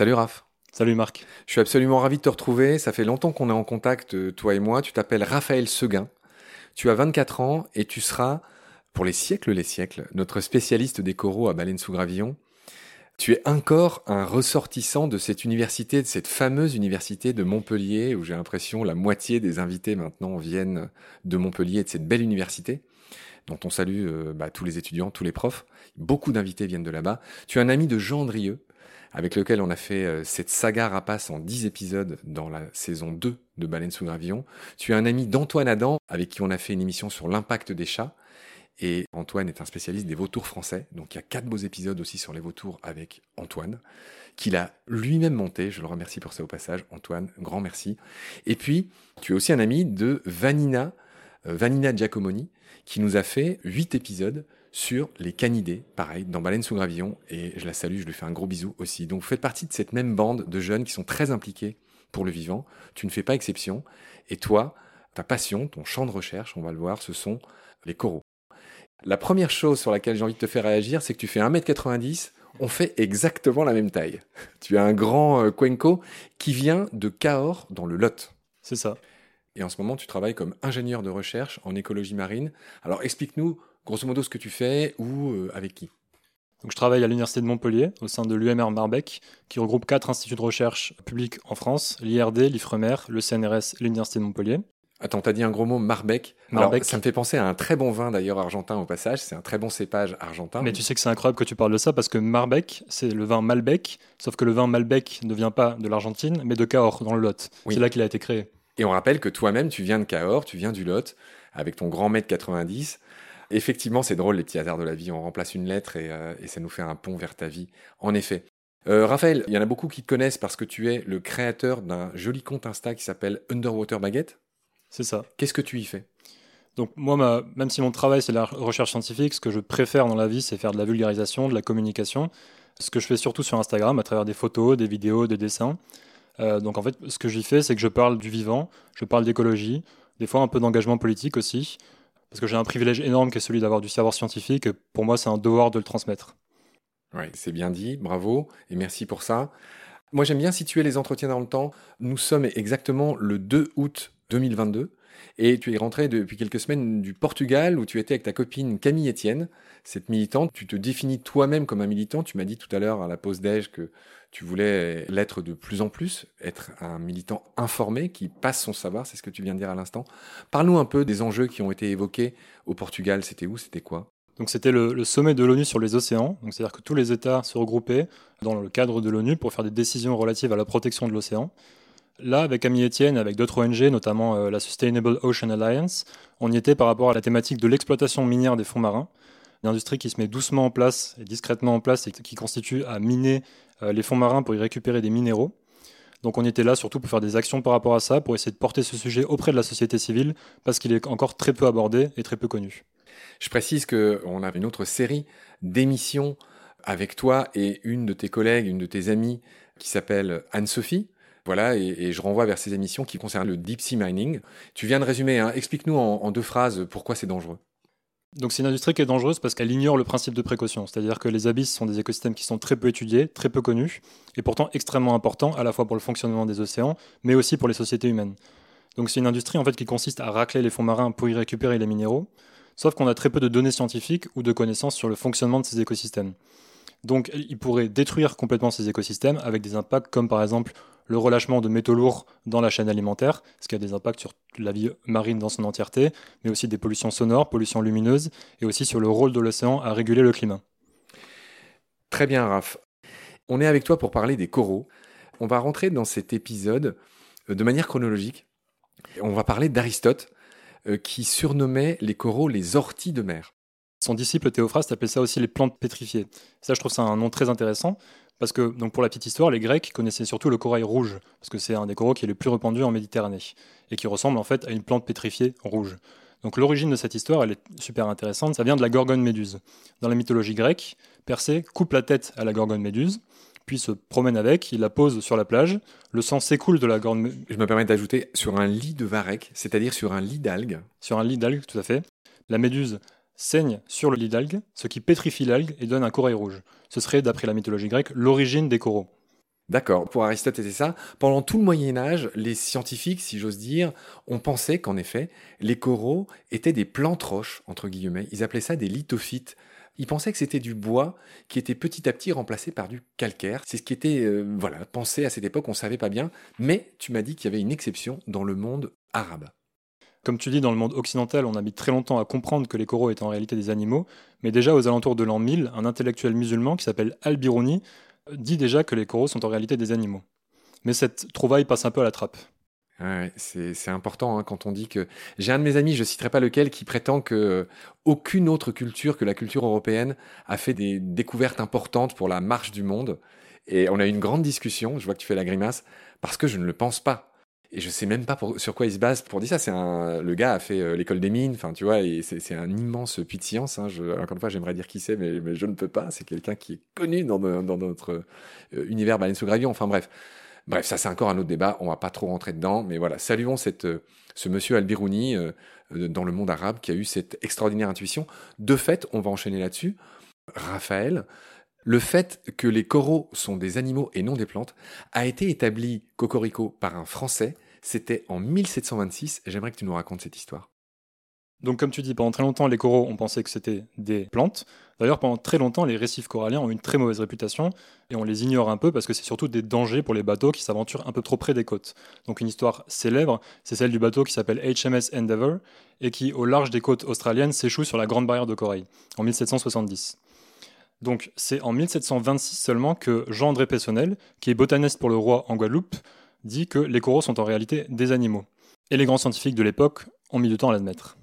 Salut Raph. Salut Marc. Je suis absolument ravi de te retrouver. Ça fait longtemps qu'on est en contact, euh, toi et moi. Tu t'appelles Raphaël Seguin. Tu as 24 ans et tu seras, pour les siècles les siècles, notre spécialiste des coraux à Baleine sous Gravillon. Tu es encore un ressortissant de cette université, de cette fameuse université de Montpellier, où j'ai l'impression la moitié des invités maintenant viennent de Montpellier et de cette belle université dont on salue euh, bah, tous les étudiants, tous les profs. Beaucoup d'invités viennent de là-bas. Tu es un ami de Jean Drieux, avec lequel on a fait euh, cette saga rapace en 10 épisodes dans la saison 2 de Baleine sous gravillon. Tu es un ami d'Antoine Adam, avec qui on a fait une émission sur l'impact des chats. Et Antoine est un spécialiste des vautours français, donc il y a quatre beaux épisodes aussi sur les vautours avec Antoine, qu'il a lui-même monté. Je le remercie pour ça au passage, Antoine, grand merci. Et puis, tu es aussi un ami de Vanina, euh, Vanina Giacomoni, qui nous a fait huit épisodes sur les canidés, pareil, dans Baleine sous gravillon, et je la salue, je lui fais un gros bisou aussi. Donc vous faites partie de cette même bande de jeunes qui sont très impliqués pour le vivant, tu ne fais pas exception, et toi, ta passion, ton champ de recherche, on va le voir, ce sont les coraux. La première chose sur laquelle j'ai envie de te faire réagir, c'est que tu fais 1m90, on fait exactement la même taille. Tu as un grand euh, Cuenco qui vient de Cahors, dans le Lot. C'est ça. Et en ce moment, tu travailles comme ingénieur de recherche en écologie marine. Alors explique-nous grosso modo ce que tu fais ou euh, avec qui donc, je travaille à l'Université de Montpellier, au sein de l'UMR Marbec, qui regroupe quatre instituts de recherche publics en France, l'IRD, l'IFREMER, le CNRS et l'Université de Montpellier. Attends, t'as dit un gros mot, Marbec. Marbec. ça me fait penser à un très bon vin d'ailleurs argentin au passage. C'est un très bon cépage argentin. Mais tu sais que c'est incroyable que tu parles de ça parce que Marbec, c'est le vin Malbec, sauf que le vin Malbec ne vient pas de l'Argentine, mais de Cahors, dans le Lot. C'est là qu'il a été créé. Et on rappelle que toi-même, tu viens de Cahors, tu viens du Lot, avec ton grand mètre 90. Effectivement, c'est drôle les petits hasards de la vie. On remplace une lettre euh, et, ça nous fait un pont vers ta vie. En effet. Euh, Raphaël, il y en a beaucoup qui te connaissent parce que tu es le créateur d'un joli compte Insta qui s'appelle Underwater Baguette. C'est ça. Qu'est-ce que tu y fais? Donc moi, même si mon travail c'est la recherche scientifique, ce que je préfère dans la vie c'est faire de la vulgarisation, de la communication. Ce que je fais surtout sur Instagram à travers des photos, des vidéos, des dessins. Euh, donc en fait, ce que j'y fais, c'est que je parle du vivant, je parle d'écologie, des fois un peu d'engagement politique aussi, parce que j'ai un privilège énorme qui est celui d'avoir du savoir scientifique. Pour moi, c'est un devoir de le transmettre. Oui, c'est bien dit, bravo, et merci pour ça. Moi, j'aime bien situer les entretiens dans le temps. Nous sommes exactement le 2 août 2022. Et tu es rentré depuis quelques semaines du Portugal où tu étais avec ta copine Camille Etienne, cette militante. Tu te définis toi-même comme un militant. Tu m'as dit tout à l'heure à la pause déj que tu voulais l'être de plus en plus, être un militant informé qui passe son savoir, c'est ce que tu viens de dire à l'instant. Parle-nous un peu des enjeux qui ont été évoqués au Portugal. C'était où? C'était quoi? Donc c'était le, sommet de l'ONU sur les océans, c'est-à-dire que tous les États se regroupaient dans le cadre de l'ONU pour faire des décisions relatives à la protection de l'océan. Là, avec Camille Etienne, avec d'autres ONG, notamment euh, la Sustainable Ocean Alliance, on y était par rapport à la thématique de l'exploitation minière des fonds marins, une industrie qui se met doucement en place et discrètement en place et qui constitue à miner euh, les fonds marins pour y récupérer des minéraux. Donc on était là surtout pour faire des actions par rapport à ça, pour essayer de porter ce sujet auprès de la société civile, parce qu'il est encore très peu abordé et très peu connu. Je précise qu'on a une autre série d'émissions avec toi et une de tes collègues, une de tes amies, qui s'appelle Anne-Sophie. Voilà, et, je renvoie vers ces émissions qui concernent le deep sea mining. Tu viens de résumer, hein. explique-nous en deux phrases pourquoi c'est dangereux. Donc c'est une industrie qui est dangereuse parce qu'elle ignore le principe de précaution, c'est-à-dire que les abysses sont des écosystèmes qui sont très peu étudiés, très peu connus, et pourtant extrêmement importants à la fois pour le fonctionnement des océans, mais aussi pour les sociétés humaines. Donc c'est une industrie en fait qui consiste à racler les fonds marins pour y récupérer les minéraux, sauf qu'on a très peu de données scientifiques ou de connaissances sur le fonctionnement de ces écosystèmes. Donc il pourrait détruire complètement ces écosystèmes avec des impacts comme par exemple le relâchement de métaux lourds dans la chaîne alimentaire, ce qui a des impacts sur la vie marine dans son entièreté, mais aussi des pollutions sonores, pollutions lumineuses, et aussi sur le rôle de l'océan à réguler le climat. Très bien, Raph. On est avec toi pour parler des coraux. On va rentrer dans cet épisode euh, de manière chronologique. On va parler d'Aristote, euh, qui surnommait les coraux les orties de mer. Son disciple Théophraste appelait ça aussi les plantes pétrifiées. Ça, je trouve ça un nom très intéressant parce que, donc pour la petite histoire, les Grecs connaissaient surtout le corail rouge, parce que c'est un des coraux qui est le plus répandu en Méditerranée, et qui ressemble en fait à une plante pétrifiée rouge. Donc l'origine de cette histoire, elle est super intéressante, ça vient de la gorgone méduse. Dans la mythologie grecque, Persée coupe la tête à la gorgone méduse, puis se promène avec, il la pose sur la plage, le sang s'écoule de la gorgone... Je me permets d'ajouter sur un lit de varech, c'est-à-dire sur un lit d'algues. Sur un lit d'algues, tout à fait. La méduse saigne sur le lit d'algue, ce qui pétrifie l'algue et donne un corail rouge. Ce serait, d'après la mythologie grecque, l'origine des coraux. D'accord, pour Aristote c'était ça. Pendant tout le Moyen Âge, les scientifiques, si j'ose dire, ont pensé qu'en effet, les coraux étaient des plantes roches, entre guillemets. Ils appelaient ça des lithophytes. Ils pensaient que c'était du bois qui était petit à petit remplacé par du calcaire. C'est ce qui était euh, voilà, pensé à cette époque, on ne savait pas bien. Mais tu m'as dit qu'il y avait une exception dans le monde arabe. Comme tu dis, dans le monde occidental, on a mis très longtemps à comprendre que les coraux étaient en réalité des animaux, mais déjà aux alentours de l'an 1000, un intellectuel musulman qui s'appelle Al-Biruni dit déjà que les coraux sont en réalité des animaux. Mais cette trouvaille passe un peu à la trappe. C'est important hein, quand on dit que j'ai un de mes amis, je citerai pas lequel, qui prétend que euh, aucune autre culture que la culture européenne a fait des découvertes importantes pour la marche du monde. Et on a eu une grande discussion. Je vois que tu fais la grimace parce que je ne le pense pas. Et je sais même pas sur quoi il se base pour dire ça. C'est un, le gars a fait euh, l'école des mines, enfin tu vois, et c'est un immense puits de science. Hein. Je, encore une fois, j'aimerais dire qui c'est, mais, je ne peux pas. C'est quelqu'un qui est connu dans, notre euh, univers baleine sous gravillon. Enfin bref, bref, ça c'est encore un autre débat. On va pas trop rentrer dedans, mais voilà, saluons euh, ce monsieur Albirouni dans le monde arabe qui a eu cette extraordinaire intuition. De fait, on va enchaîner là-dessus. Raphaël, le fait que les coraux sont des animaux et non des plantes a été établi, cocorico, par un Français. C'était en 1726. J'aimerais que tu nous racontes cette histoire. Donc, comme tu dis, pendant très longtemps, les coraux, on pensait que c'était des plantes. D'ailleurs, pendant très longtemps, les récifs coralliens ont une très mauvaise réputation et on les ignore un peu parce que c'est surtout des dangers pour les bateaux qui s'aventurent un peu trop près des côtes. Donc, une histoire célèbre, c'est celle du bateau qui s'appelle HMS Endeavour et qui, au large des côtes australiennes, s'échoue sur la Grande Barrière de Corail en 1770. Donc c'est en 1726 seulement que Jean-André Pessonnel, qui est botaniste pour le roi en Guadeloupe, dit que les coraux sont en réalité des animaux. Et les grands scientifiques de l'époque ont mis du temps à l'admettre.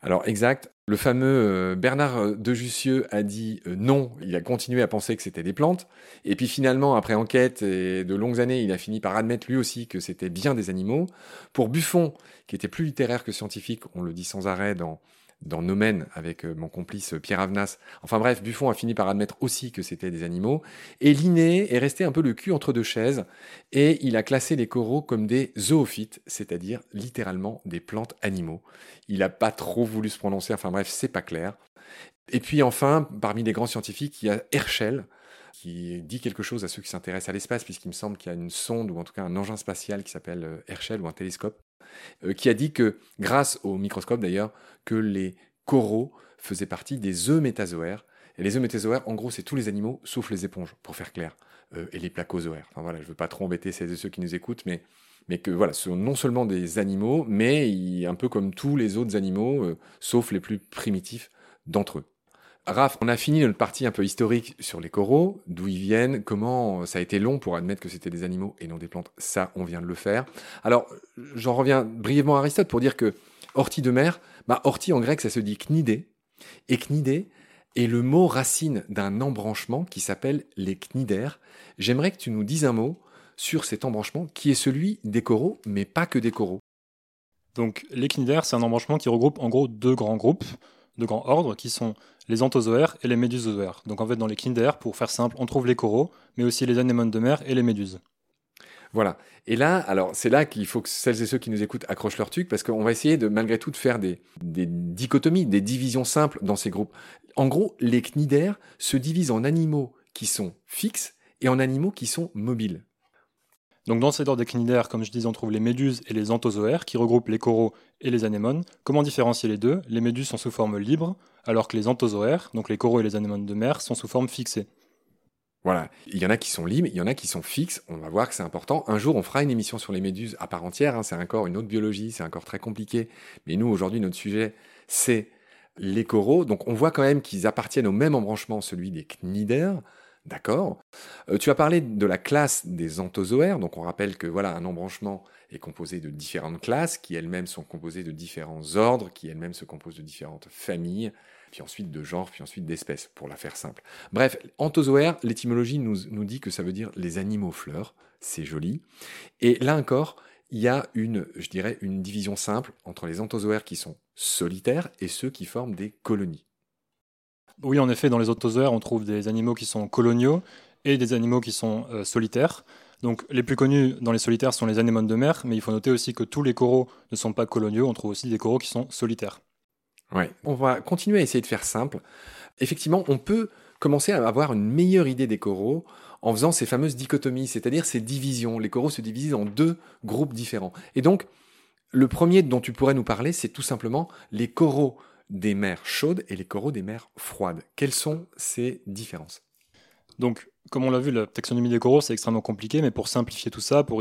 Alors exact, le fameux euh, Bernard de Jussieu a dit euh, non, il a continué à penser que c'était des plantes, et puis finalement, après enquête et de longues années, il a fini par admettre lui aussi que c'était bien des animaux. Pour Buffon, qui était plus littéraire que scientifique, on le dit sans arrêt dans dans Nomen avec euh, mon complice euh, Pierre Avenas. Enfin bref, Buffon a fini par admettre aussi que c'était des animaux. Et Linné est resté un peu le cul entre deux chaises et il a classé les coraux comme des zoophytes, c'est-à-dire littéralement des plantes animaux. Il n'a pas trop voulu se prononcer, enfin bref, c'est pas clair. Et puis enfin, parmi les grands scientifiques, il y a Herschel, qui dit quelque chose à ceux qui s'intéressent à l'espace, puisqu'il me semble qu'il y a une sonde ou en tout cas un engin spatial qui s'appelle euh, Herschel ou un télescope, qui a dit que, grâce au microscope d'ailleurs, que les coraux faisaient partie des œufs métazoaires. Et les œufs métazoaires, en gros, c'est tous les animaux sauf les éponges, pour faire clair, euh, et les placozoaires. Je veux pas trop embêter celles et ceux qui nous écoutent, mais ce sont non seulement des animaux, mais un peu comme tous les autres animaux, euh, sauf les plus primitifs d'entre eux. Raph, on a fini notre partie un peu historique sur les coraux, d'où ils viennent, comment ça a été long pour admettre que c'était des animaux et non des plantes. Ça, on vient de le faire. Alors, j'en reviens brièvement à Aristote pour dire que ortie de mer, bah, ortie en grec, ça se dit knidé. Et knidé est le mot racine d'un embranchement qui s'appelle les cnidaires. J'aimerais que tu nous dises un mot sur cet embranchement qui est celui des coraux, mais pas que des coraux. Donc les cnidaires, c'est un embranchement qui regroupe en gros deux grands groupes, deux grands ordres, qui sont les anthozoaires et les médusozoaires. Donc en fait, dans les cnidaires, pour faire simple, on trouve les coraux, mais aussi les anémones de mer et les méduses. Voilà. Et là, alors c'est là qu'il faut que celles et ceux qui nous écoutent accrochent leur truc parce qu'on va essayer de malgré tout de faire des, dichotomies, des divisions simples dans ces groupes. En gros, les cnidaires se divisent en animaux qui sont fixes et en animaux qui sont mobiles. Donc dans cet ordre des cnidaires, comme je disais, on trouve les méduses et les anthozoaires qui regroupent les coraux et les anémones. Comment différencier les deux? Les méduses sont sous forme libre, alors que les anthozoaires, donc les coraux et les anémones de mer, sont sous forme fixée. Voilà, il y en a qui sont libres, il y en a qui sont fixes, on va voir que c'est important. Un jour, on fera une émission sur les méduses à part entière, hein. c'est encore une autre biologie, c'est encore très compliqué. Mais nous, aujourd'hui, notre sujet, c'est les coraux. Donc on voit quand même qu'ils appartiennent au même embranchement, celui des cnidaires. D'accord. Euh, tu as parlé de la classe des anthozoaires, donc on rappelle que voilà un embranchement est composé de différentes classes qui elles-mêmes sont composées de différents ordres, qui elles-mêmes se composent de différentes familles puis ensuite de genre, puis ensuite d'espèces, pour la faire simple. Bref, anthozoaire, l'étymologie nous, nous dit que ça veut dire les animaux fleurs, c'est joli. Et là encore, il y a une, je dirais, une division simple entre les anthozoaires qui sont solitaires et ceux qui forment des colonies. Oui, en effet, dans les anthozoaires, on trouve des animaux qui sont coloniaux et des animaux qui sont euh, solitaires. Donc les plus connus dans les solitaires sont les anémones de mer, mais il faut noter aussi que tous les coraux ne sont pas coloniaux, on trouve aussi des coraux qui sont solitaires. Ouais. On va continuer à essayer de faire simple. Effectivement, on peut commencer à avoir une meilleure idée des coraux en faisant ces fameuses dichotomies, c'est-à-dire ces divisions. Les coraux se divisent en deux groupes différents. Et donc, le premier dont tu pourrais nous parler, c'est tout simplement les coraux des mers chaudes et les coraux des mers froides. Quelles sont ces différences? Donc, comme on l'a vu, la taxonomie des coraux, c'est extrêmement compliqué, mais pour simplifier tout ça, pour,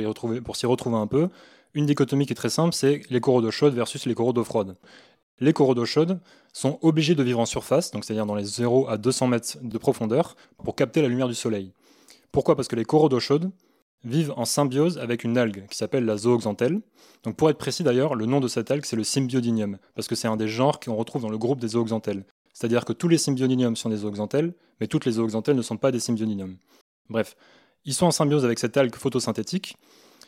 s'y retrouver un peu, une dichotomie qui est très simple, c'est les coraux d'eau chaude versus les coraux d'eau froide. Les coraux d'eau chaude sont obligés de vivre en surface, donc c'est-à-dire dans les 0 à 200 mètres de profondeur, pour capter la lumière du soleil. Pourquoi? Parce que les coraux d'eau chaude vivent en symbiose avec une algue qui s'appelle la zooxanthelle. Donc pour être précis d'ailleurs, le nom de cette algue c'est le symbiodinium, parce que c'est un des genres qu'on retrouve dans le groupe des zooxanthelles. C'est-à-dire que tous les symbiodiniums sont des zooxanthelles, mais toutes les zooxanthelles ne sont pas des symbiodiniums. Bref, ils sont en symbiose avec cette algue photosynthétique.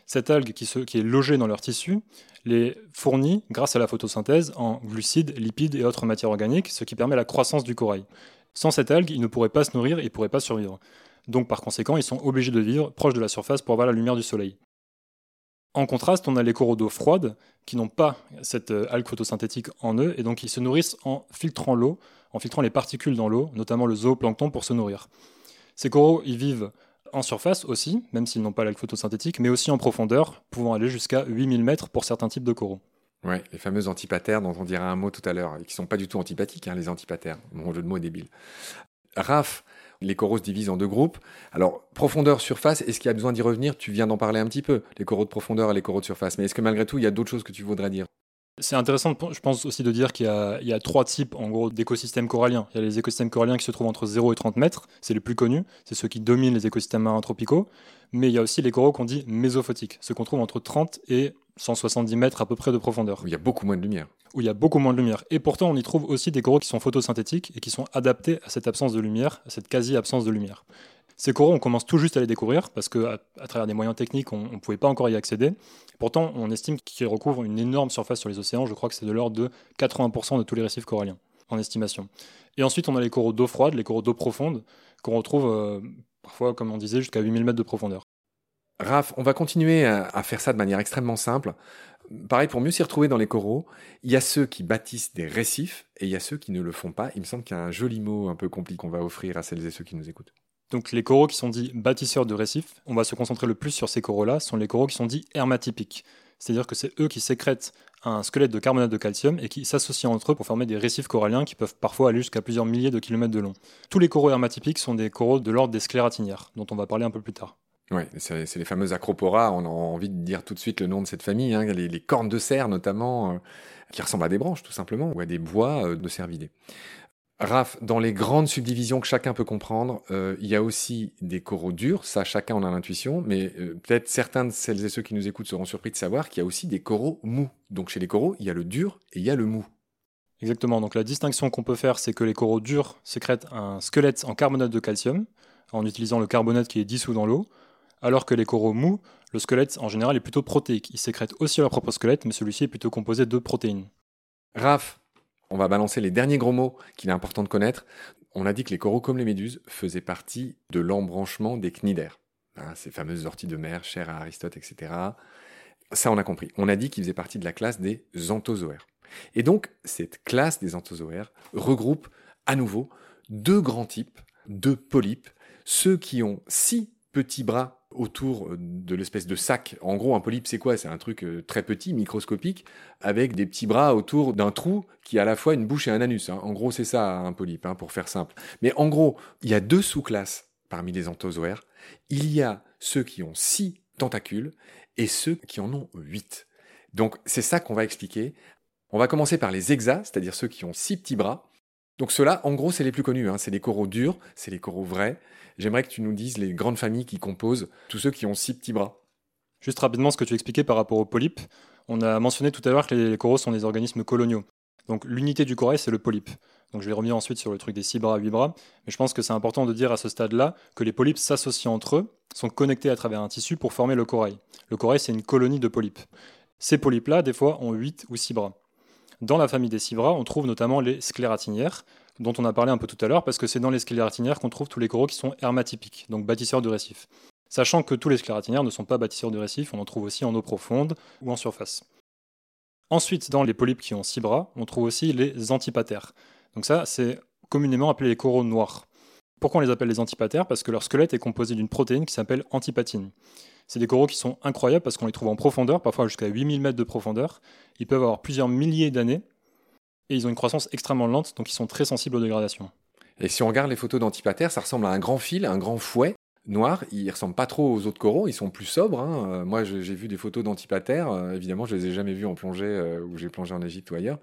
Cette algue qui, est logée dans leur tissu les fournit, grâce à la photosynthèse, en glucides, lipides et autres matières organiques, ce qui permet la croissance du corail. Sans cette algue, ils ne pourraient pas se nourrir et ils ne pourraient pas survivre. Donc par conséquent, ils sont obligés de vivre proche de la surface pour avoir la lumière du soleil. En contraste, on a les coraux d'eau froide qui n'ont pas cette euh, algue photosynthétique en eux et donc ils se nourrissent en filtrant l'eau, en filtrant les particules dans l'eau, notamment le zooplancton pour se nourrir. Ces coraux, ils vivent en surface aussi, même s'ils n'ont pas l'algue photosynthétique, mais aussi en profondeur, pouvant aller jusqu'à 8000 mètres pour certains types de coraux. Oui, les fameux antipatères dont on dira un mot tout à l'heure, et qui sont pas du tout antipathiques, hein, les antipatères. Mon jeu de mots est débile. Raph, les coraux se divisent en deux groupes. Alors, profondeur, surface, est-ce qu'il y a besoin d'y revenir? Tu viens d'en parler un petit peu, les coraux de profondeur et les coraux de surface. Mais est-ce que malgré tout, il y a d'autres choses que tu voudrais dire? C'est intéressant, je pense aussi de dire qu'il y, a trois types en gros d'écosystèmes coralliens. Il y a les écosystèmes coralliens qui se trouvent entre 0 et 30 mètres, c'est les plus connus, c'est ceux qui dominent les écosystèmes marins tropicaux. Mais il y a aussi les coraux qu'on dit mésophotiques, ceux qu'on trouve entre 30 et 170 mètres à peu près de profondeur. Où il y a beaucoup moins de lumière. Où il y a beaucoup moins de lumière. Et pourtant, on y trouve aussi des coraux qui sont photosynthétiques et qui sont adaptés à cette absence de lumière, à cette quasi-absence de lumière. Ces coraux, on commence tout juste à les découvrir parce qu'à à, travers des moyens techniques, on ne pouvait pas encore y accéder. Pourtant, on estime qu'ils recouvrent une énorme surface sur les océans. Je crois que c'est de l'ordre de 80% de tous les récifs coralliens, en estimation. Et ensuite, on a les coraux d'eau froide, les coraux d'eau profonde, qu'on retrouve euh, parfois, comme on disait, jusqu'à 8000 mètres de profondeur. Raph, on va continuer à, faire ça de manière extrêmement simple. Pareil, pour mieux s'y retrouver dans les coraux, il y a ceux qui bâtissent des récifs et il y a ceux qui ne le font pas. Il me semble qu'il y a un joli mot un peu compliqué qu'on va offrir à celles et ceux qui nous écoutent. Donc les coraux qui sont dits bâtisseurs de récifs, on va se concentrer le plus sur ces coraux-là, sont les coraux qui sont dits hermatypiques. C'est-à-dire que c'est eux qui sécrètent un squelette de carbonate de calcium et qui s'associent entre eux pour former des récifs coralliens qui peuvent parfois aller jusqu'à plusieurs milliers de kilomètres de long. Tous les coraux hermatypiques sont des coraux de l'ordre des sclératinières, dont on va parler un peu plus tard. Oui, c'est les fameux acropora, on a envie de dire tout de suite le nom de cette famille, hein, les, cornes de cerf notamment, euh, qui ressemblent à des branches tout simplement, ou à des bois euh, de cervidés. Raph, dans les grandes subdivisions que chacun peut comprendre, euh, il y a aussi des coraux durs, ça chacun en a l'intuition, mais euh, peut-être certains de celles et ceux qui nous écoutent seront surpris de savoir qu'il y a aussi des coraux mous. Donc chez les coraux, il y a le dur et il y a le mou. Exactement, donc la distinction qu'on peut faire, c'est que les coraux durs sécrètent un squelette en carbonate de calcium, en utilisant le carbonate qui est dissous dans l'eau, alors que les coraux mous, le squelette en général est plutôt protéique. Ils sécrètent aussi leur propre squelette, mais celui-ci est plutôt composé de protéines. Raph, on va balancer les derniers gros mots qu'il est important de connaître. On a dit que les coraux comme les méduses faisaient partie de l'embranchement des cnidaires. Hein, ces fameuses orties de mer chères à Aristote, etc. Ça, on a compris. On a dit qu'ils faisaient partie de la classe des anthozoaires. Et donc, cette classe des anthozoaires regroupe à nouveau deux grands types de polypes, ceux qui ont six petits bras autour euh, de l'espèce de sac. En gros, un polype, c'est quoi? C'est un truc euh, très petit, microscopique, avec des petits bras autour d'un trou qui a à la fois une bouche et un anus. Hein. En gros, c'est ça un polype, hein, pour faire simple. Mais en gros, il y a deux sous-classes parmi les anthozoaires. Il y a ceux qui ont six tentacules et ceux qui en ont huit. Donc, c'est ça qu'on va expliquer. On va commencer par les hexas, c'est-à-dire ceux qui ont six petits bras. Donc ceux-là, en gros, c'est les plus connus. Hein. C'est les coraux durs, c'est les coraux vrais. J'aimerais que tu nous dises les grandes familles qui composent tous ceux qui ont six petits bras. Juste rapidement, ce que tu expliquais par rapport aux polypes. On a mentionné tout à l'heure que les coraux sont des organismes coloniaux. Donc l'unité du corail, c'est le polype. Donc je vais revenir ensuite sur le truc des six bras, huit bras. Mais je pense que c'est important de dire à ce stade-là que les polypes s'associent entre eux, sont connectés à travers un tissu pour former le corail. Le corail, c'est une colonie de polypes. Ces polypes-là, des fois, ont huit ou six bras. Dans la famille des cibras, on trouve notamment les sclératinières, dont on a parlé un peu tout à l'heure, parce que c'est dans les sclératinières qu'on trouve tous les coraux qui sont hermatypiques, donc bâtisseurs de récifs. Sachant que tous les sclératinières ne sont pas bâtisseurs de récifs, on en trouve aussi en eau profonde ou en surface. Ensuite, dans les polypes qui ont six bras, on trouve aussi les antipatères. Donc ça, c'est communément appelé les coraux noirs. Pourquoi on les appelle les antipatères? Parce que leur squelette est composé d'une protéine qui s'appelle antipatine. C'est des coraux qui sont incroyables parce qu'on les trouve en profondeur, parfois jusqu'à 8000 mètres de profondeur. Ils peuvent avoir plusieurs milliers d'années et ils ont une croissance extrêmement lente, donc ils sont très sensibles aux dégradations. Et si on regarde les photos d'antipatères, ça ressemble à un grand fil, un grand fouet noir. Ils ressemblent pas trop aux autres coraux, ils sont plus sobres. hein. Euh, moi, j'ai vu des photos d'antipatères. euh, évidemment, je les ai jamais vus en plongée euh, où j'ai plongé en Égypte ou ailleurs.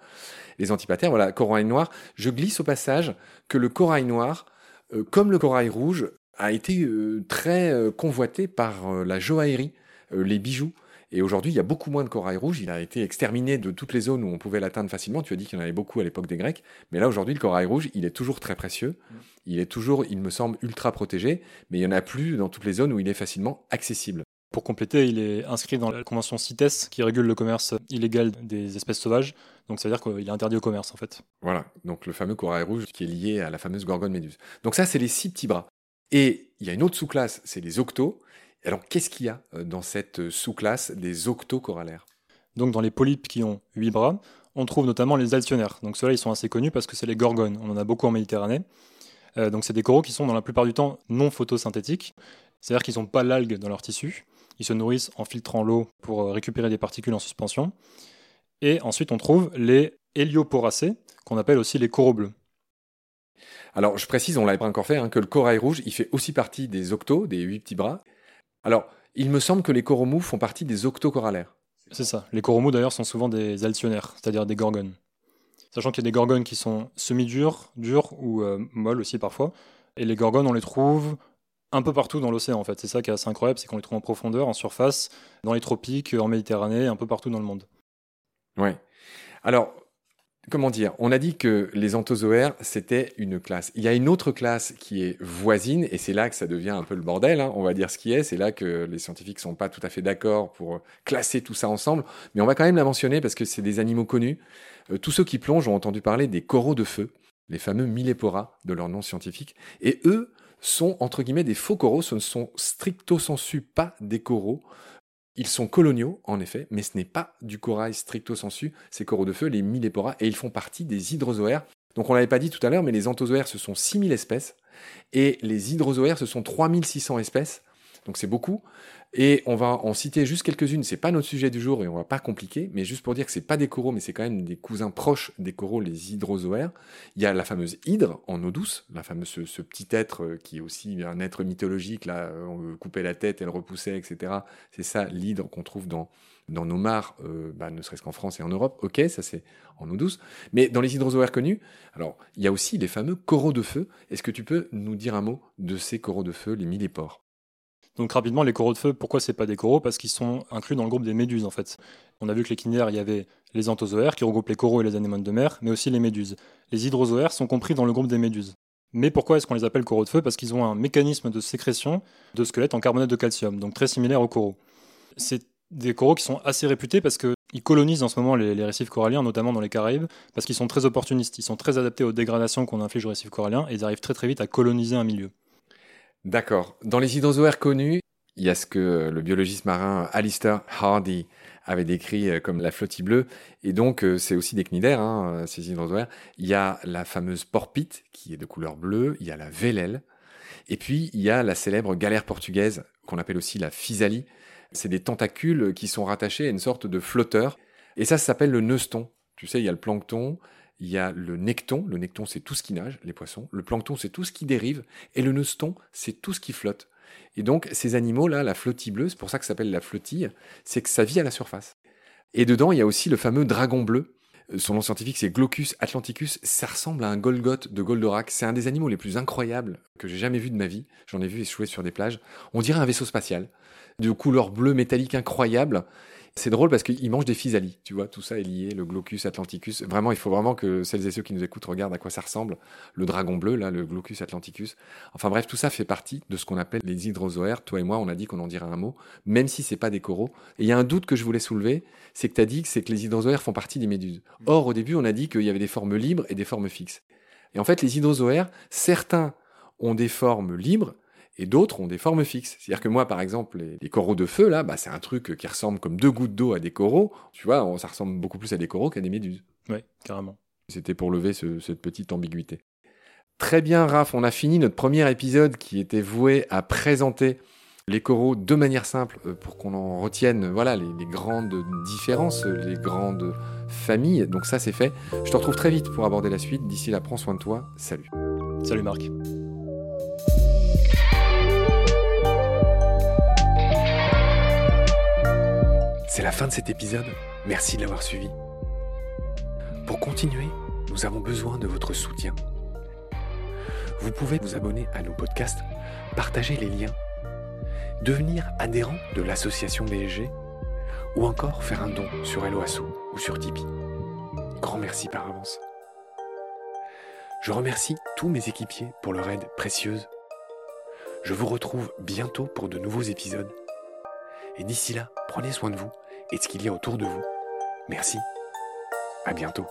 Les antipatères, voilà, corail noir. Je glisse au passage que le corail noir, euh, comme le corail rouge, a été euh, très euh, convoité par euh, la joaillerie, les bijoux. Et aujourd'hui, il y a beaucoup moins de corail rouge. Il a été exterminé de toutes les zones où on pouvait l'atteindre facilement. Tu as dit qu'il y en avait beaucoup à l'époque des Grecs. Mais là, aujourd'hui, le corail rouge, il est toujours très précieux. Il est toujours, il me semble, ultra protégé. Mais il n'y en a plus dans toutes les zones où il est facilement accessible. Pour compléter, il est inscrit dans la convention CITES qui régule le commerce illégal des espèces sauvages. Donc ça veut dire qu'il est interdit au commerce en fait. Voilà. Donc le fameux corail rouge qui est lié à la fameuse gorgone méduse. Donc ça, c'est les six petits bras. Et il y a une autre sous-classe, c'est les octos. Alors, qu'est-ce qu'il y a euh, dans cette euh, sous-classe des octocorallaires Donc dans les polypes qui ont 8 bras, on trouve notamment les alcyonnaires. Donc ceux-là, ils sont assez connus parce que c'est les gorgones. On en a beaucoup en Méditerranée. Euh, donc c'est des coraux qui sont dans la plupart du temps non photosynthétiques. C'est-à-dire qu'ils n'ont pas l'algue dans leur tissu. Ils se nourrissent en filtrant l'eau pour récupérer des particules en suspension. Et ensuite, on trouve les hélioporacées, qu'on appelle aussi les coraux bleus. Alors, je précise, on l'avait pas encore fait, hein, que le corail rouge, il fait aussi partie des octos, des huit petits bras. Alors, il me semble que les coraux mous font partie des octocorallaires. C'est ça. Les coraux mous, d'ailleurs, sont souvent des alcyonnaires, c'est-à-dire des gorgones. Sachant qu'il y a des gorgones qui sont semi-dures, dures ou euh, molles aussi parfois. Et les gorgones, on les trouve un peu partout dans l'océan, en fait. C'est ça qui est assez incroyable, c'est qu'on les trouve en profondeur, en surface, dans les tropiques, en Méditerranée, un peu partout dans le monde. Ouais. Alors, comment dire? On a dit que les anthozoaires, c'était une classe. Il y a une autre classe qui est voisine, et c'est là que ça devient un peu le bordel, hein, on va dire ce qui est. C'est là que les scientifiques sont pas tout à fait d'accord pour classer tout ça ensemble. Mais on va quand même la mentionner parce que c'est des animaux connus. Euh, tous ceux qui plongent ont entendu parler des coraux de feu, les fameux Millepora de leur nom scientifique. Et eux sont, entre guillemets, des faux coraux. Ce ne sont stricto sensu pas des coraux. Ils sont coloniaux, en effet, mais ce n'est pas du corail stricto sensu, ces coraux de feu, les millepora, et ils font partie des hydrozoaires. Donc on l'avait pas dit tout à l'heure, mais les anthozoaires, ce sont 6000 espèces, et les hydrozoaires, ce sont 3600 espèces, donc c'est beaucoup. Et on va en citer juste quelques-unes, c'est pas notre sujet du jour et on va pas compliquer, mais juste pour dire que c'est pas des coraux, mais c'est quand même des cousins proches des coraux, les hydrozoaires. Il y a la fameuse hydre en eau douce, la fameuse, ce, petit être euh, qui est aussi un être mythologique, là, euh, on coupait la tête, elle repoussait, etc. C'est ça l'hydre qu'on trouve dans, nos mares, euh, bah, ne serait-ce qu'en France et en Europe. Ok, ça c'est en eau douce. Mais dans les hydrozoaires connus, alors il y a aussi les fameux coraux de feu. Est-ce que tu peux nous dire un mot de ces coraux de feu, les millépores Donc rapidement, les coraux de feu, pourquoi c'est pas des coraux? Parce qu'ils sont inclus dans le groupe des méduses en fait. On a vu que les crinières, il y avait les anthozoaires qui regroupent les coraux et les anémones de mer, mais aussi les méduses. Les hydrozoaires sont compris dans le groupe des méduses. Mais pourquoi est-ce qu'on les appelle coraux de feu? Parce qu'ils ont un mécanisme de sécrétion de squelette en carbonate de calcium, donc très similaire aux coraux. C'est des coraux qui sont assez réputés parce qu'ils colonisent en ce moment les, les récifs coralliens, notamment dans les Caraïbes, parce qu'ils sont très opportunistes. Ils sont très adaptés aux dégradations qu'on inflige aux récifs coralliens et ils arrivent très très vite à coloniser un milieu. D'accord. Dans les hydrozoaires connus, il y a ce que le biologiste marin Alistair Hardy avait décrit euh, comme la flottille bleue. Et donc, euh, c'est aussi des cnidaires, hein, euh, ces hydrozoaires. Il y a la fameuse porpite, qui est de couleur bleue. Il y a la vélèle. Et puis, il y a la célèbre galère portugaise, qu'on appelle aussi la physalie. C'est des tentacules qui sont rattachés à une sorte de flotteur. Et ça, ça s'appelle le neuston. Tu sais, il y a le plancton, il y a le necton. Le necton, c'est tout ce qui nage, les poissons. Le plancton, c'est tout ce qui dérive. Et le neuston, c'est tout ce qui flotte. Et donc, ces animaux-là, la flottille bleue, c'est pour ça que ça s'appelle la flottille, c'est que ça vit à la surface. Et dedans, il y a aussi le fameux dragon bleu. Euh, Son nom scientifique, c'est Glaucus atlanticus. Ça ressemble à un Golgoth de Goldorak. C'est un des animaux les plus incroyables que j'ai jamais vu de ma vie. J'en ai vu échouer sur des plages. On dirait un vaisseau spatial. De couleur bleue métallique incroyable. C'est drôle parce qu'il mange des physalies, tu vois, tout ça est lié, le Glaucus atlanticus. Vraiment, il faut vraiment que celles et ceux qui nous écoutent regardent à quoi ça ressemble. Le dragon bleu, là, le Glaucus atlanticus. Enfin bref, tout ça fait partie de ce qu'on appelle les hydrozoaires. Toi et moi, on a dit qu'on en dirait un mot, même si c'est pas des coraux. Et il y a un doute que je voulais soulever, c'est que tu as dit que c'est que les hydrozoaires font partie des méduses. Or, au début, on a dit qu'il y avait des formes libres et des formes fixes. Et en fait, les hydrozoaires, certains ont des formes libres, et d'autres ont des formes fixes. C'est-à-dire que moi, par exemple, les, les coraux de feu, là, bah, c'est un truc qui ressemble comme deux gouttes d'eau à des coraux. Tu vois, on- ça ressemble beaucoup plus à des coraux qu'à des méduses. Ouais, carrément. C'était pour lever ce- cette petite ambiguïté. Très bien, Raph, on a fini notre premier épisode qui était voué à présenter les coraux de manière simple euh, pour qu'on en retienne voilà, les, les, grandes différences, les grandes familles. Donc ça, c'est fait. Je te retrouve très vite pour aborder la suite. D'ici là, prends soin de toi. Salut. Salut Marc. C'est la fin de cet épisode. Merci de l'avoir suivi. Pour continuer, nous avons besoin de votre soutien. Vous pouvez vous abonner à nos podcasts, partager les liens, devenir adhérent de l'association BSG ou encore faire un don sur Helloasso ou sur Tipeee. Grand merci par avance. Je remercie tous mes équipiers pour leur aide précieuse. Je vous retrouve bientôt pour de nouveaux épisodes. Et d'ici là, prenez soin de vous et ce qu'il y a autour de vous. Merci. À bientôt.